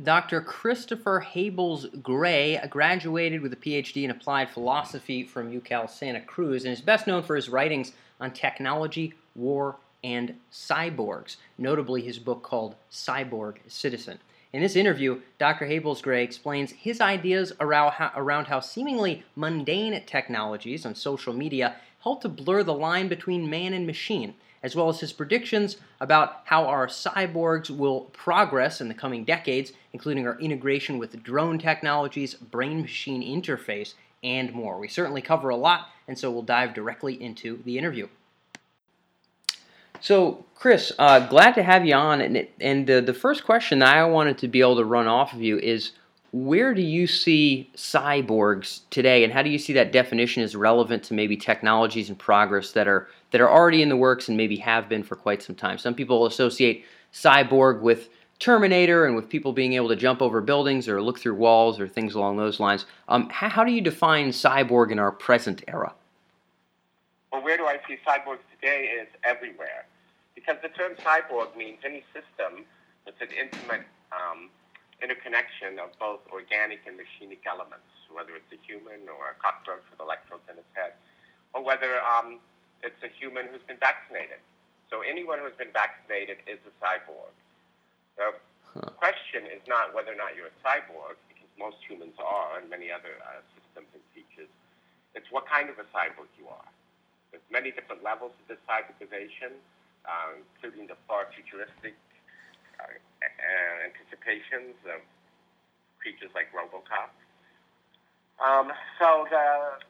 Dr. Christopher Hables Gray graduated with a PhD in applied philosophy from UCal Santa Cruz and is best known for his writings on technology, war, and cyborgs, notably his book called Cyborg Citizen. In this interview, Dr. Hables Gray explains his ideas around how, around how seemingly mundane technologies on social media help to blur the line between man and machine, as well as his predictions about how our cyborgs will progress in the coming decades, including our integration with drone technologies, brain machine interface, and more. We certainly cover a lot, and so we'll dive directly into the interview. So, Chris, uh, glad to have you on. And, and the, the first question that I wanted to be able to run off of you is where do you see cyborgs today, and how do you see that definition as relevant to maybe technologies and progress that are that are already in the works and maybe have been for quite some time? Some people associate cyborg with Terminator and with people being able to jump over buildings or look through walls or things along those lines. Um, how, how do you define cyborg in our present era? Well, where do I see cyborgs today is everywhere. Because the term cyborg means any system that's an intimate um, interconnection of both organic and machinic elements, whether it's a human or a cockroach with electrodes in its head, or whether um, it's a human who's been vaccinated. So anyone who's been vaccinated is a cyborg. The huh. question is not whether or not you're a cyborg, because most humans are, and many other uh, systems and features. It's what kind of a cyborg you are. There's many different levels of this cyberization, uh, including the far futuristic uh, anticipations of creatures like Robocop. Um, so the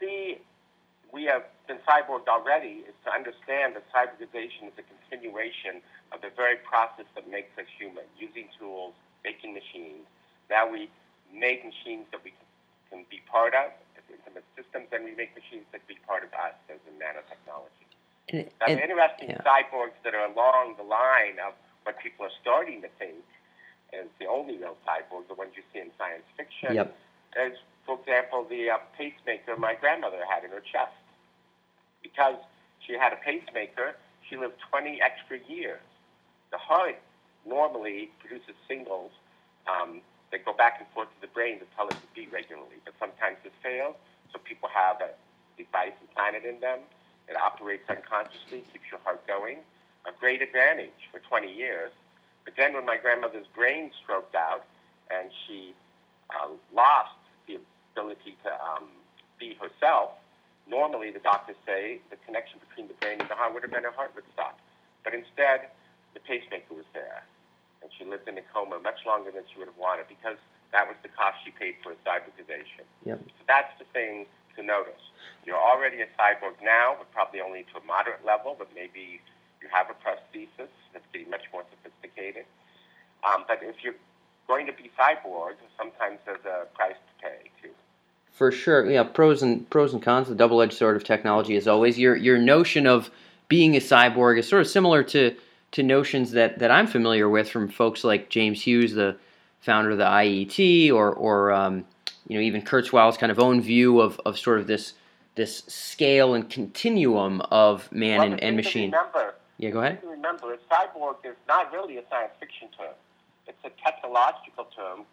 see we have been cyborged already is to understand that cyborgization is a continuation of the very process that makes us human, using tools, making machines. Now we make machines that we can be part of, as intimate systems, and we make machines that be part of us as in nanotechnology. And, Now, interesting yeah. cyborgs that are along the line of what people are starting to think is the only real cyborgs, the ones you see in science fiction, yep. is, for example, the uh, pacemaker my grandmother had in her chest. Because she had a pacemaker, she lived 20 extra years. The heart normally produces signals um, that go back and forth to the brain to tell it to beat regularly, but sometimes this fails, so people have a device implanted in them. It operates unconsciously, keeps your heart going. A great advantage for 20 years. But then when my grandmother's brain stroked out and she uh, lost the ability to um, be herself, normally the doctors say the connection between the brain and the heart would have been a heart would stop. But instead, the pacemaker was there and she lived in a coma much longer than she would have wanted because that was the cost she paid for cyberization. Yep. So that's the thing to notice. You're already a cyborg now, but probably only to a moderate level, but maybe you have a prosthesis that's getting much more sophisticated. Um, but if you're going to be cyborg, sometimes there's a price to pay too. For sure, yeah. Pros and pros and cons. The double-edged sword of technology, as always. Your your notion of being a cyborg is sort of similar to to notions that, that I'm familiar with from folks like James Hughes, the founder of the IEET, or, or um, you know, even Kurzweil's kind of own view of, of sort of this this scale and continuum of man well, and, and machine. Remember, yeah, go ahead. Remember, a cyborg is not really a science fiction term. It's a technological term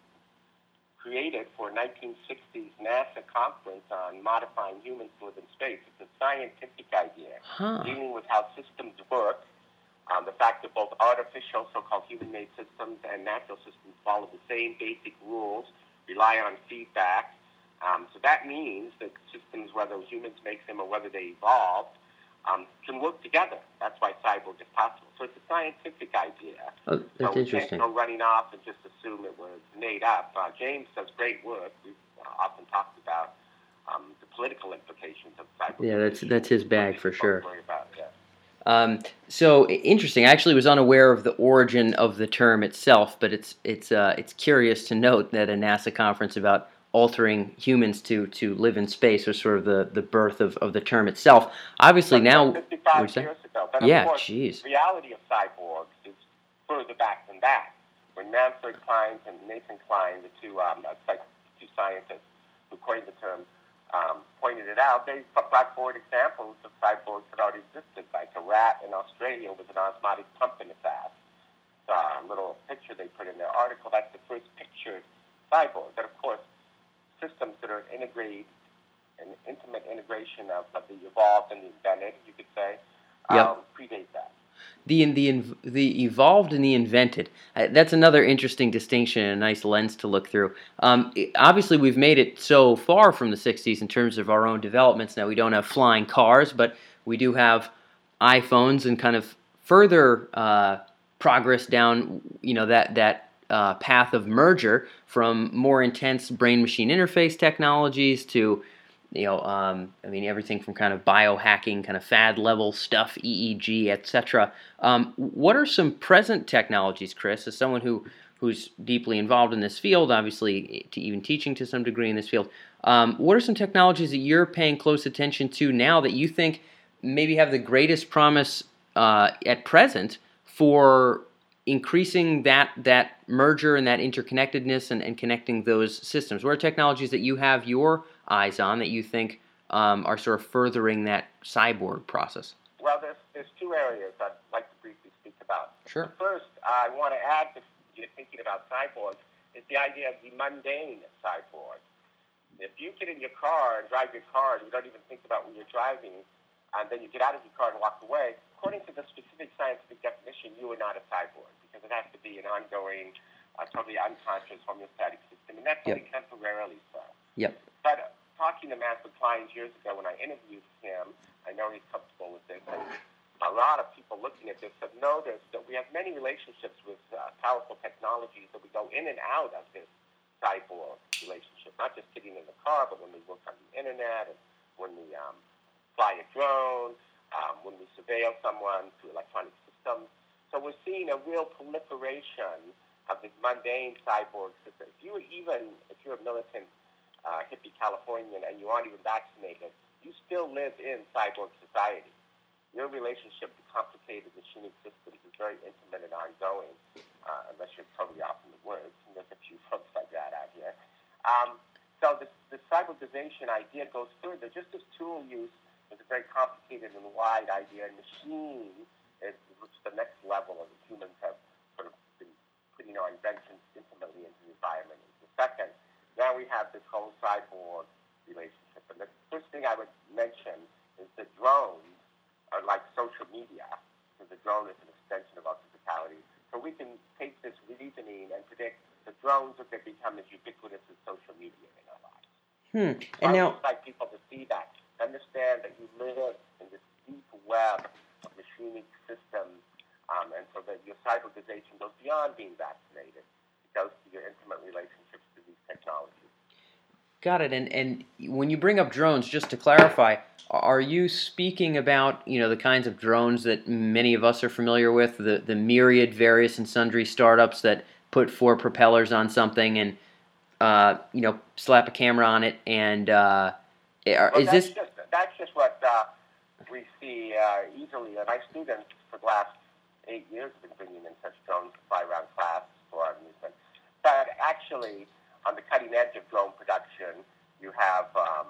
created for 1960s NASA conference on modifying humans to live in space. It's a scientific idea huh. dealing with how systems work um, the fact that both artificial, so-called human-made systems and natural systems follow the same basic rules, rely on feedback. Um, so that means that systems, whether humans make them or whether they evolve, um, can work together. That's why cyborg is possible. So it's a scientific idea. Oh, that's so interesting. go running off and just assume it was made up. Uh, James does great work. We've uh, often talked about um, the political implications of cyborg. Yeah, that's that's his bag for sure. About, yeah. Um, so interesting. I actually was unaware of the origin of the term itself, but it's it's uh, it's curious to note that a NASA conference about altering humans to to live in space was sort of the, the birth of, of the term itself. Obviously now, 55 years ago. But yeah, jeez. The reality of cyborgs is further back than that. When Manfred Clynes and Nathan Kline, the two um, two scientists who coined the term, um, pointed it out, they brought forward examples of cyborgs that already existed, like a rat in Australia with an osmotic pump in its ass. Uh, a little picture they put in their article, that's the first pictured cyborg. But of course, systems that are integrated, an intimate integration of, of the evolved and the invented, you could say, Yep. um, predate that. the the the evolved and the invented. Uh, that's another interesting distinction and a nice lens to look through. Um, obviously, we've made it so far from the '60s in terms of our own developments. Now we don't have flying cars, but we do have iPhones and kind of further uh, progress down, you know, that that uh, path of merger from more intense brain-machine interface technologies to you know, um, I mean, everything from kind of biohacking, kind of fad level stuff, EEG, etc. Um, what are some present technologies, Chris, as someone who who's deeply involved in this field, obviously, to even teaching to some degree in this field? Um, what are some technologies that you're paying close attention to now that you think maybe have the greatest promise uh, at present for increasing that that merger and that interconnectedness and, and connecting those systems? What are technologies that you have your eyes on that you think um, are sort of furthering that cyborg process? Well, there's, there's two areas I'd like to briefly speak about. Sure. First, I want to add to you're thinking about cyborgs is the idea of the mundane cyborg. If you get in your car and drive your car and you don't even think about when you're driving, and then you get out of your car and walk away, according to the specific scientific definition, you are not a cyborg because it has to be an ongoing, uh, totally unconscious homeostatic system, and that's Yep. only temporarily so. Yep. But uh, talking to Master Clynes years ago when I interviewed him, I know he's comfortable with this, and a lot of people looking at this have noticed that we have many relationships with uh, powerful technologies that we go in and out of this cyborg relationship, not just sitting in the car, but when we work on the internet and when we um, fly a drone, um, when we surveil someone through electronic systems. So we're seeing a real proliferation of this mundane cyborg system. If you were even, if you're a militant uh, hippie Californian and you aren't even vaccinated, you still live in cyborg society. Your relationship to complicated machinic systems is very intimate and ongoing, uh, unless you're totally off in the woods. And there's a few folks like that out here. Um, so the, the cyborgization idea goes further. Just as tool use is a very complicated and wide idea, and machine is the next level of the humans have sort of been putting our inventions intimately into the environment. the second. Now we have this whole cyborg relationship. And the first thing I would mention is that drones are like social media, because the drone is an extension of our physicality. So we can take this reasoning and predict the drones are going to become as ubiquitous as social media in our lives. Hmm. And now, like people to see that, understand that you live in this deep web of machinic systems, um, and so that your cyborgization goes beyond being vaccinated. It goes to your intimate relationships to these technologies. Got it. And and when you bring up drones, just to clarify, are you speaking about you know the kinds of drones that many of us are familiar with, the the myriad various and sundry startups that put four propellers on something and uh, you know slap a camera on it and uh, are- Well, is that's this just that's just what uh, we see uh, easily. Uh, my students for the last eight years have been bringing in such drones to fly around class for our amusement. But actually, on the cutting edge of drone production, you have um,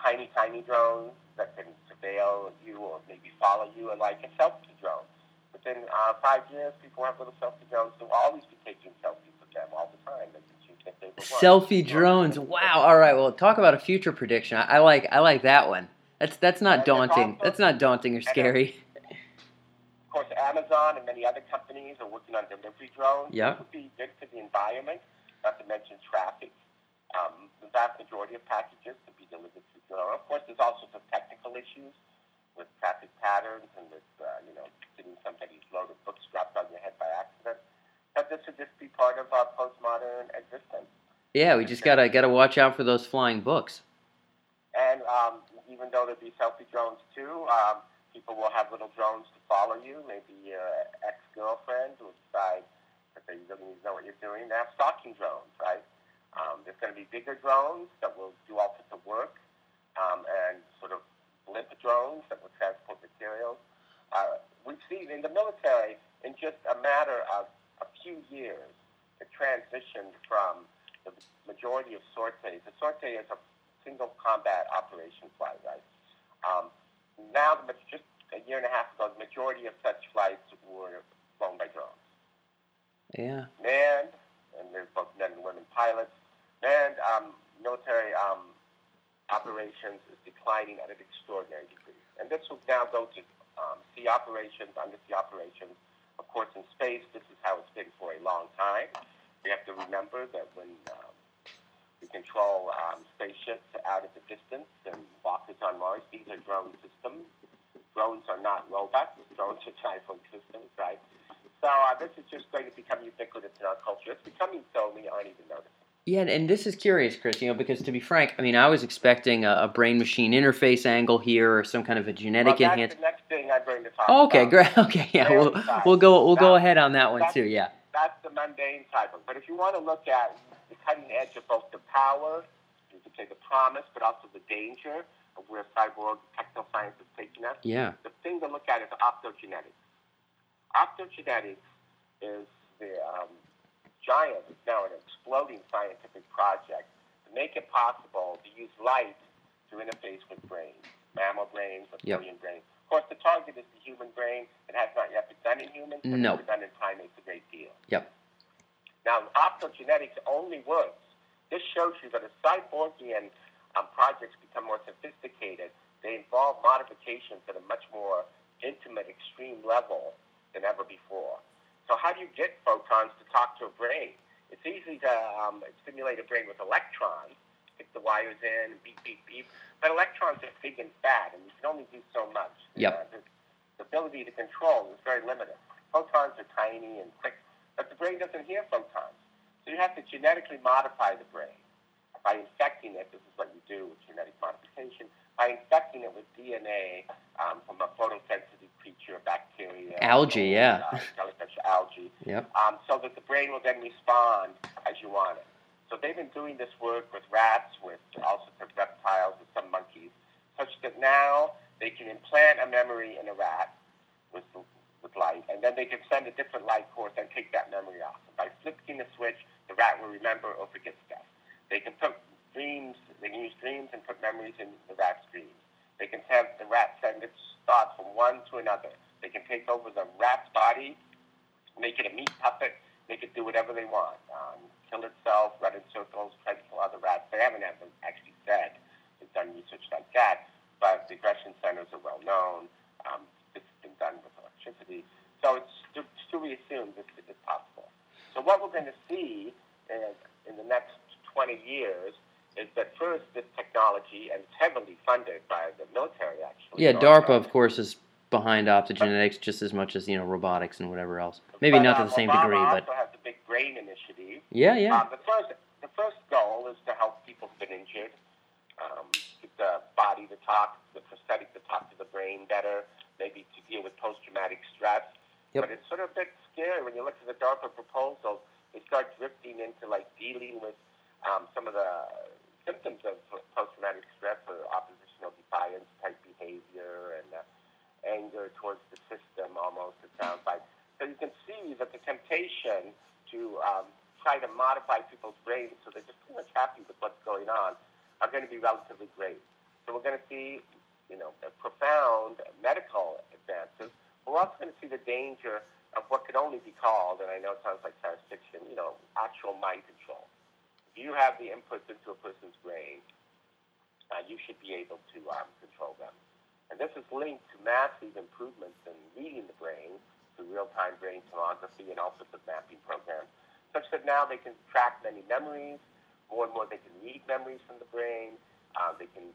tiny, tiny drones that can surveil you or maybe follow you, and like a selfie drone. Within uh, five years, people have little selfie drones who will always be taking selfies with them all the time. They can choose their favorite one. selfie drones? Wow. All right. Well, talk about a future prediction. I, I like I like that one. That's that's not And daunting. also- That's not daunting or then- scary. Of course, Amazon and many other companies are working on delivery drones. Yeah. This would be good for the environment, not to mention traffic. Um, the vast majority of packages can be delivered through drone. Of course, there's all sorts of technical issues with traffic patterns and with, uh, you know, getting somebody's load of books dropped on your head by accident. But this would just be part of our postmodern existence. Yeah, we just gotta gotta watch out for those flying books. And um, even though there'll be selfie drones too, um, people will have little drones to follow you. Maybe your ex-girlfriend will decide that they really need to know what you're doing. They have stalking drones, right? Um, there's going to be bigger drones that will do all sorts of work, um, and sort of blimp drones that will transport materials. Uh, we've seen in the military, in just a matter of a few years, the transition from the majority of sorties. A sortie is a single combat operation flight, right? Um, now, just a year and a half ago, the majority of such flights were yeah. And and there's both men and women pilots. And um, military um, operations is declining at an extraordinary degree. And this will now go to um, sea operations, undersea operations. Of course, in space, this is how it's been for a long time. We have to remember that when um, we control um, spaceships out at the distance and walkers on Mars, these are drone systems. Drones are not robots. Drones are typhoon systems, right? So uh, this is just going to become ubiquitous in our culture. It's becoming so we aren't even noticing. Yeah, and, and this is curious, Chris. You know, because to be frank, I mean, I was expecting a, a brain-machine interface angle here, or some kind of a genetic well, that's the next thing I'm going to talk Oh, okay, about. great. Okay, yeah, Very we'll we'll go we'll go ahead on that one too. Yeah. That's the mundane type of. But if you want to look at the cutting edge of both the power, you could say the promise, but also the danger of where cyborg technoscience is taking us, Yeah. the thing to look at is optogenetics. Optogenetics is the um, giant, it's now an exploding scientific project to make it possible to use light to interface with brains, mammal brains, Yep. reptilian brains. Of course, the target is the human brain. It has not yet been done in humans, but No. it's been done in primates a great deal. Yep. Now, optogenetics only works. This shows you that as cyborgian um, projects become more sophisticated, they involve modifications at a much more intimate, extreme level than ever before. So, how do you get photons to talk to a brain? It's easy to um, stimulate a brain with electrons, stick the wires in, beep, beep, beep. But electrons are big and fat, and you can only do so much. Yep. Uh, the, ability to control is very limited. Photons are tiny and quick, but the brain doesn't hear photons. So you have to genetically modify the brain by infecting it. This is what you do with genetic modification. By infecting it with DNA um, from a photosensitive creature, bacteria, Algae, or, yeah. uh, jellyfish algae, Yep. um, so that the brain will then respond as you want it. So they've been doing this work with rats, with all sorts of reptiles, with some monkeys, such that now they can implant a memory in a rat with with light, and then they can send a different light course and take that memory off. And by flipping the switch, the rat will remember or forget stuff. They can put dreams, they can use dreams and put memories in the rat's dreams. They can have the rat send its thoughts from one to another. They can take over the rat's body, make it a meat puppet, make it do whatever they want. Um, kill itself, run in circles, try to kill other rats. They haven't ever actually said they've done research like that, but the aggression centers are well known. Um, it's been done with electricity. So it's to, to be assumed this is possible. So what we're going to see is, in the next 20 years is that first this technology, and it's heavily funded by the military actually. Yeah, DARPA, uh, of course, is behind optogenetics just as much as you know robotics and whatever else. Maybe but, not to um, the same Obama degree, but also has the big brain initiative. yeah, yeah. Um, the first the first goal is to help people who've been injured, um, get the body to talk, the prosthetic to talk to the brain better, maybe to deal with post traumatic stress. Yep. But it's sort of a bit scary when you look at the DARPA proposals. They start drifting into like dealing with um, some of the symptoms of post traumatic stress or oppositional defiance type behavior and uh, anger towards the system almost, it sounds like. So you can see that the temptation to um, try to modify people's brains so they're just pretty much happy with what's going on are going to be relatively great. So we're going to see, you know, profound medical advances. We're also going to see the danger of what could only be called, and I know it sounds like science fiction, you know, actual mind control. You have the inputs into a person's brain, uh, you should be able to um, control them. And this is linked to massive improvements in reading the brain through real-time brain tomography and all sorts of mapping programs, such that now they can track many memories. More and more, they can read memories from the brain. Uh, they can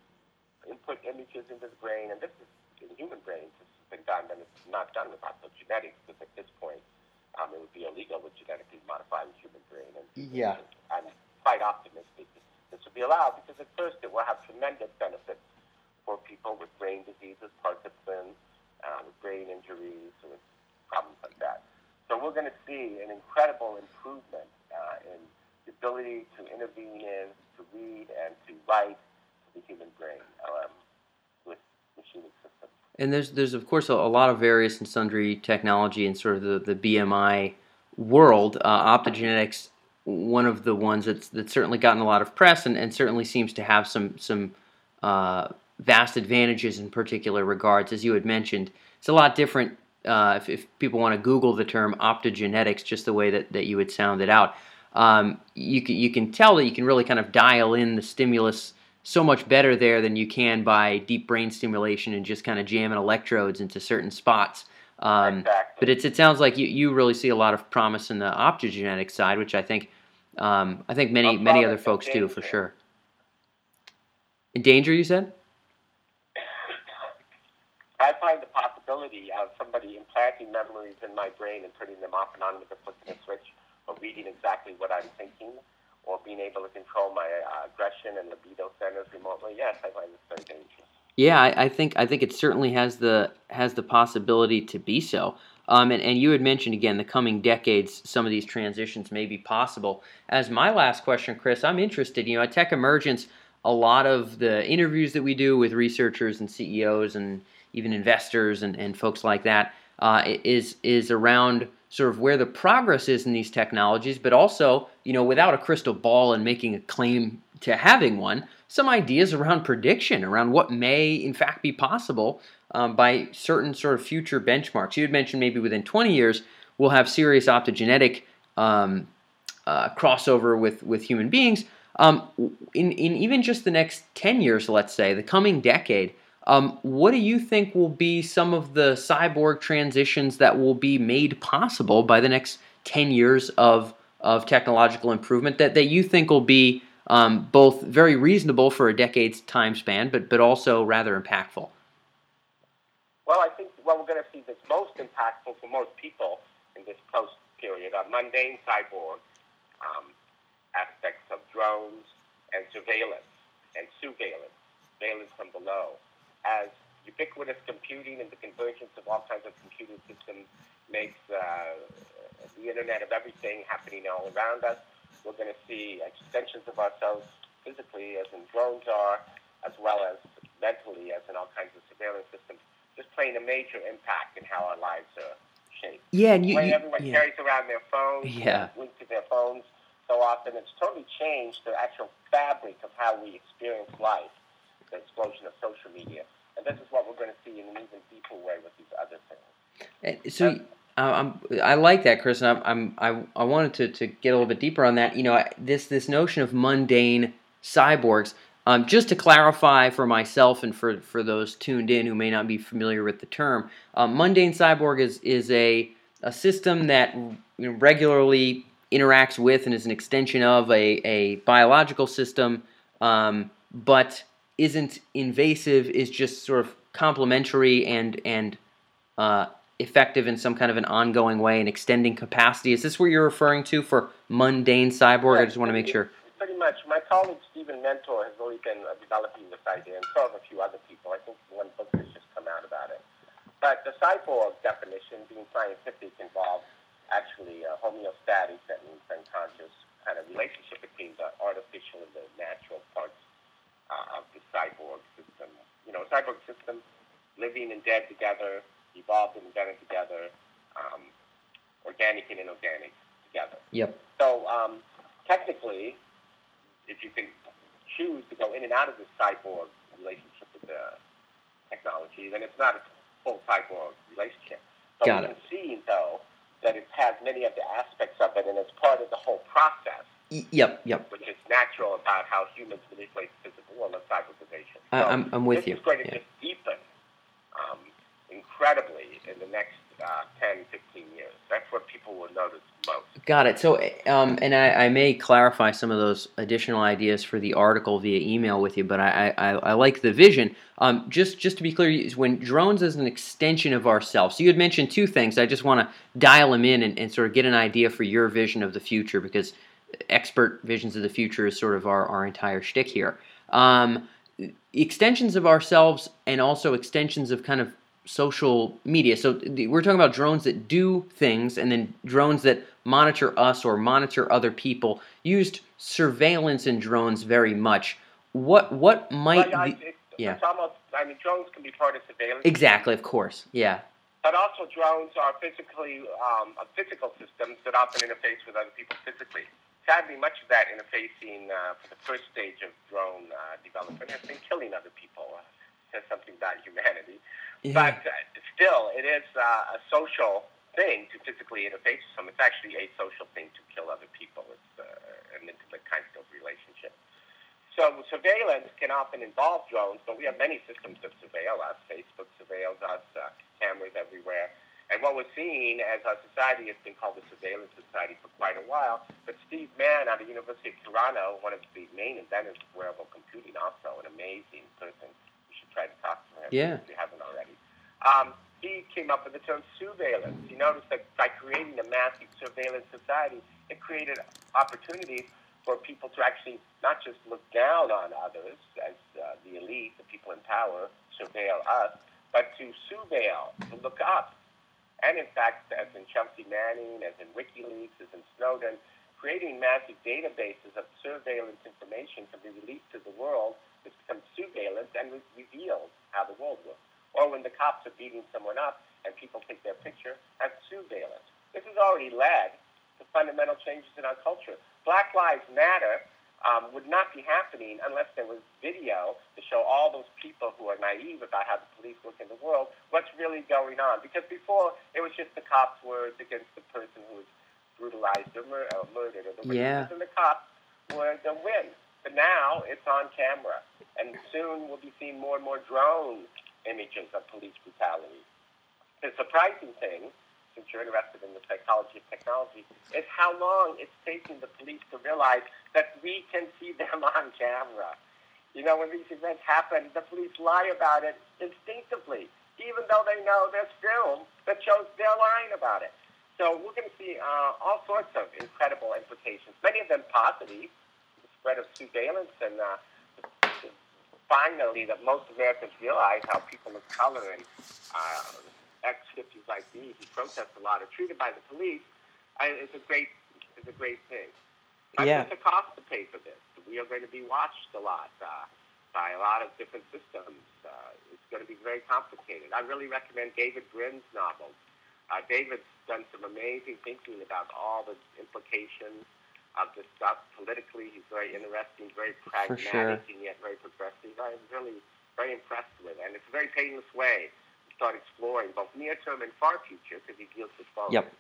input images into the brain, and this is in human brains. This has been done, and it's not done with optogenetics because at this point, um, it would be illegal to genetically modify the human brain. And Yeah. I'm quite optimistic this will be allowed because at first it will have tremendous benefits for people with brain diseases, Parkinson's, uh, with brain injuries, with problems like that. So we're going to see an incredible improvement uh, in the ability to intervene in, to read, and to write the human brain um, with machining systems. And there's there's of course a, a lot of various and sundry technology in sort of the, the BMI world. Uh, optogenetics, one of the ones that's that's certainly gotten a lot of press and, and certainly seems to have some some uh, vast advantages in particular regards. As you had mentioned, it's a lot different uh, if, if people want to Google the term optogenetics, just the way that, that you would sound it out. Um, you can you can tell that you can really kind of dial in the stimulus so much better there than you can by deep brain stimulation and just kind of jamming electrodes into certain spots. Um, exactly. But it's, it sounds like you, you really see a lot of promise in the optogenetic side, which I think um, I think many many other folks do for sure. In danger, you said. I find the possibility of somebody implanting memories in my brain and putting them off and on with a flick of a switch, or reading exactly what I'm thinking, or being able to control my uh, aggression and libido centers remotely. Yes, I find this very dangerous. Yeah, I, I, think I think it certainly has the has the possibility to be so. Um, and, and you had mentioned again the coming decades, some of these transitions may be possible. As my last question, Chris, I'm interested. You know, at Tech Emergence, a lot of the interviews that we do with researchers and CEOs and even investors and, and folks like that, uh, is is around sort of where the progress is in these technologies, but also, you know, without a crystal ball and making a claim to having one, some ideas around prediction, around what may in fact be possible um, by certain sort of future benchmarks. You had mentioned maybe within 20 years we'll have serious optogenetic um, uh, crossover with with human beings. Um, in in even just the next 10 years, let's say, the coming decade. Um, what do you think will be some of the cyborg transitions that will be made possible by the next 10 years of, of technological improvement that, that you think will be um, both very reasonable for a decade's time span, but, but also rather impactful? Well, I think what we're going to see that's most impactful for most people in this post period are mundane cyborg um, aspects of drones and surveillance and sousveillance, sousveillance from below as ubiquitous computing and the convergence of all kinds of computing systems makes uh, the Internet of everything happening all around us. We're going to see extensions of ourselves physically, as in drones are, as well as mentally, as in all kinds of surveillance systems, just playing a major impact in how our lives are shaped. Yeah, and you, way you, everyone yeah. carries around their phones, yeah. linked to their phones so often, it's totally changed the actual fabric of how we experience life. The explosion of social media and this is what we're going to see in an even deeper way with these other things. Eh, so. I'm, I like that, Chris, and I'm, I'm, I, I wanted to, to get a little bit deeper on that. You know, this this notion of mundane cyborgs. Um, just to clarify for myself and for, for those tuned in who may not be familiar with the term, um, mundane cyborg is is a a system that you know, regularly interacts with and is an extension of a, a biological system, um, but isn't invasive, is just sort of complementary and and uh, effective in some kind of an ongoing way and extending capacity. Is this what you're referring to for mundane cyborg? I just want to make sure. Pretty much. My colleague Steven Mentor has really been uh, developing this idea, and so have a few other people. I think one book has just come out about it. But the cyborg definition, being scientific, involves actually a homeostatic, that means unconscious, kind of relationship between the artificial and the natural parts uh, of the cyborg system. You know, cyborg system, living and dead together, evolved and invented together, um, organic and inorganic together. Yep. So um, technically, if you can choose to go in and out of this cyborg relationship with the technology, then it's not a full cyborg relationship. But Got we it. can see, though, that it has many of the aspects of it, and it's part of the whole process Yep, yep. which is natural about how humans manipulate the physical world of cyberization. I, I'm, I'm with this you. is going to Yeah. just deepen um, incredibly in the next uh, 10, 15 years. That's what people will notice most. Got it. So, um, and I, I may clarify some of those additional ideas for the article via email with you, but I, I, I like the vision. Um, just, just to be clear, when drones is an extension of ourselves. So you had mentioned two things. I just want to dial them in and, and sort of get an idea for your vision of the future because expert visions of the future is sort of our, our entire shtick here. Um, extensions of ourselves and also extensions of kind of social media. So we're talking about drones that do things and then drones that monitor us or monitor other people. Used surveillance and drones very much. What what might I, the, yeah. it's almost, I mean, drones can be part of surveillance. exactly of course yeah But also drones are physically, um, physical systems that often interface with other people physically. Sadly, much of that interfacing uh, for the first stage of drone uh, development has been killing other people. Uh, says something about humanity. yeah But uh, still, it is uh, a social thing to physically interface with someone. It's actually a social thing to kill other people. It's uh, an intimate kind of relationship. So surveillance can often involve drones, but we have many systems that surveil us. Facebook surveils us, uh, cameras everywhere. And what we're seeing as our society has been called the surveillance society for quite a while. But Steve Mann out of the University of Toronto, one of the main inventors of wearable computing, also an amazing person. You should try to talk to him yeah. if you haven't already. Um, he came up with the term sousveillance. He noticed that by creating a massive surveillance society, it created opportunities for people to actually not just look down on others as uh, the elite, the people in power, surveil us, but to surveil, to look up and in fact, as in Chelsea Manning, as in WikiLeaks, as in Snowden, creating massive databases of surveillance information can be released to the world, which becomes sousveillance and re- reveals how the world works. Or when the cops are beating someone up and people take their picture, that's sousveillance. This has already led to fundamental changes in our culture. Black Lives Matter um, would not be happening unless there was video to show all those people who are naive about how the police work in the world what's really going on. Because before it was just the cops' words against the person who was brutalized or, mur- or murdered, or the yeah. and the cops were the win. But now it's on camera, and soon we'll be seeing more and more drone images of police brutality. The surprising thing since you're interested in the psychology of technology, is how long it's taking the police to realize that we can see them on camera. You know, when these events happen, the police lie about it instinctively, even though they know there's film that shows they're lying about it. So we're going to see uh, all sorts of incredible implications, many of them positive, the spread of sousveillance and uh, finally that most Americans realize how people of color and uh, ex-hippies like me who protest a lot are treated by the police, I, it's a great, it's a great thing. But yeah. There's a cost to pay for this. We are going to be watched a lot uh, by a lot of different systems. Uh, it's going to be very complicated. I really recommend David Brin's novels. Uh, David's done some amazing thinking about all the implications of this stuff politically. He's very interesting, very pragmatic, sure. and yet very progressive. I'm really very impressed with. And it's a very painless way to start exploring both near term and far future, because he deals with both, yep.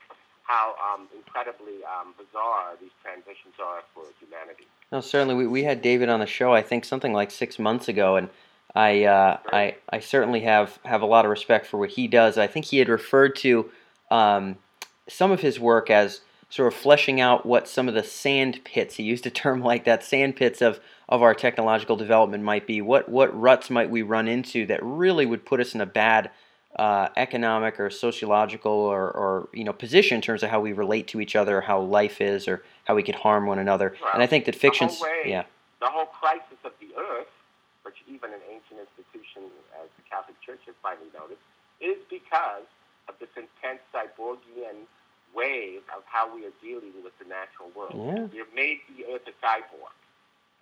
how um, incredibly um, bizarre these transitions are for humanity. No, certainly. We, we had David on the show, I think, something like six months ago, and I, uh, I, I certainly have, have a lot of respect for what he does. I think he had referred to um, some of his work as sort of fleshing out what some of the sand pits, he used a term like that, sand pits of, of our technological development might be. What, what ruts might we run into that really would put us in a bad uh, economic or sociological or, or you know position in terms of how we relate to each other, how life is, or how we could harm one another. And I think that fiction's the way, yeah. The whole crisis of the earth, which even an ancient institution as the Catholic Church has finally noticed, is because of this intense cyborgian wave of how we are dealing with the natural world. Yeah. We have made the earth a cyborg.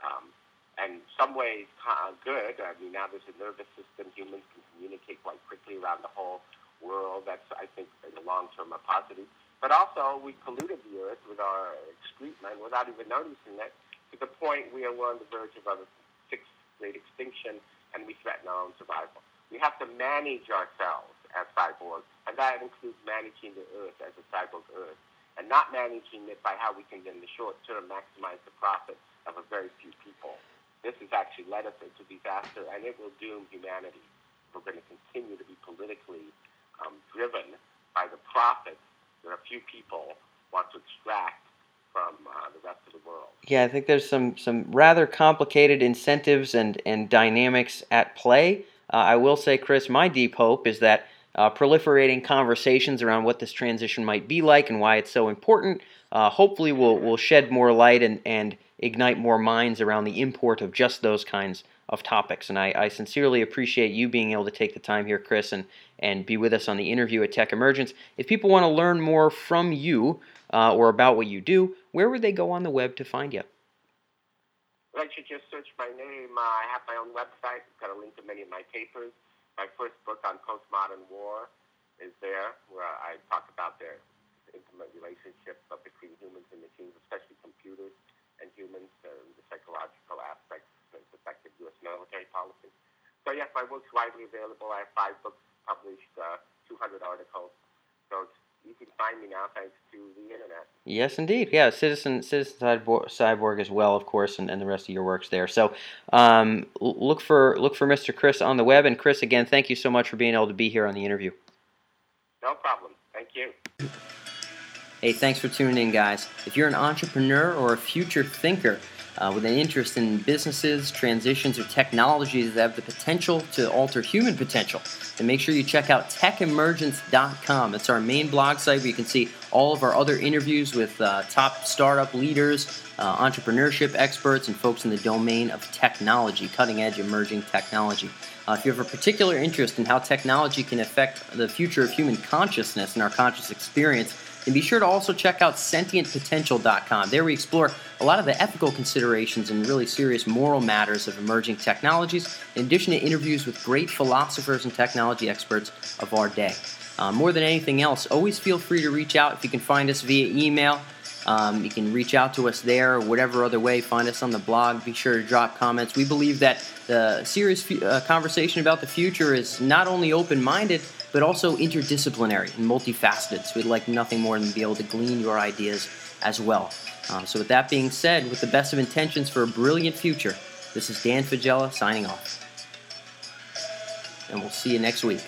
Um, and some ways uh, good. I mean, now there's a nervous system. Humans can communicate quite quickly around the whole world. That's, I think, in the long term, a positive. But also, we polluted the earth with our excrement without even noticing it, to the point we are on the verge of a sixth great extinction, and we threaten our own survival. We have to manage ourselves as cyborgs, and that includes managing the earth as a cyborg earth, and not managing it by how we can, in the short term, maximize the profit of a very few people this has actually led us into disaster, and it will doom humanity. We're going to continue to be politically um, driven by the profits that a few people want to extract from uh, the rest of the world. Yeah, I think there's some some rather complicated incentives and and dynamics at play. Uh, I will say, Chris, my deep hope is that uh, proliferating conversations around what this transition might be like and why it's so important. Uh, hopefully, will will shed more light and and ignite more minds around the import of just those kinds of topics. And I, I, sincerely appreciate you being able to take the time here, Chris, and, and be with us on the interview at Tech Emergence. If people want to learn more from you uh, or about what you do, where would they go on the web to find you? Well, you just search my name. Uh, I have my own website. It's got a link to many of my papers. My first book on postmodern war is there, where I talk about the intimate relationship between humans and machines, especially computers and humans, uh, the psychological aspects of effective U.S. military policy. So yes, my work's widely available. I have five books published, uh, 200 articles. So you can find me now thanks to the internet. Yes, indeed. Yeah, Citizen Citizen Cyborg, Cyborg as well, of course, and, and the rest of your works there. So um, look for look for Mr. Chris on the web. And Chris, again, thank you so much for being able to be here on the interview. No problem. Thank you. Hey, thanks for tuning in, guys. If you're an entrepreneur or a future thinker uh, with an interest in businesses, transitions, or technologies that have the potential to alter human potential, then make sure you check out techemergence.com. It's our main blog site where you can see all of our other interviews with uh, top startup leaders, uh, entrepreneurship experts, and folks in the domain of technology, cutting edge emerging technology. Uh, if you have a particular interest in how technology can affect the future of human consciousness and our conscious experience, and be sure to also check out sentientpotential.com. There we explore a lot of the ethical considerations and really serious moral matters of emerging technologies, in addition to interviews with great philosophers and technology experts of our day. Uh, more than anything else, always feel free to reach out if you can find us via email. Um, you can reach out to us there or whatever other way. Find us on the blog. Be sure to drop comments. We believe that the serious uh, conversation about the future is not only open minded, but also interdisciplinary and multifaceted. So we'd like nothing more than to be able to glean your ideas as well. Um, so, with that being said, with the best of intentions for a brilliant future, this is Dan Faggella signing off. And we'll see you next week.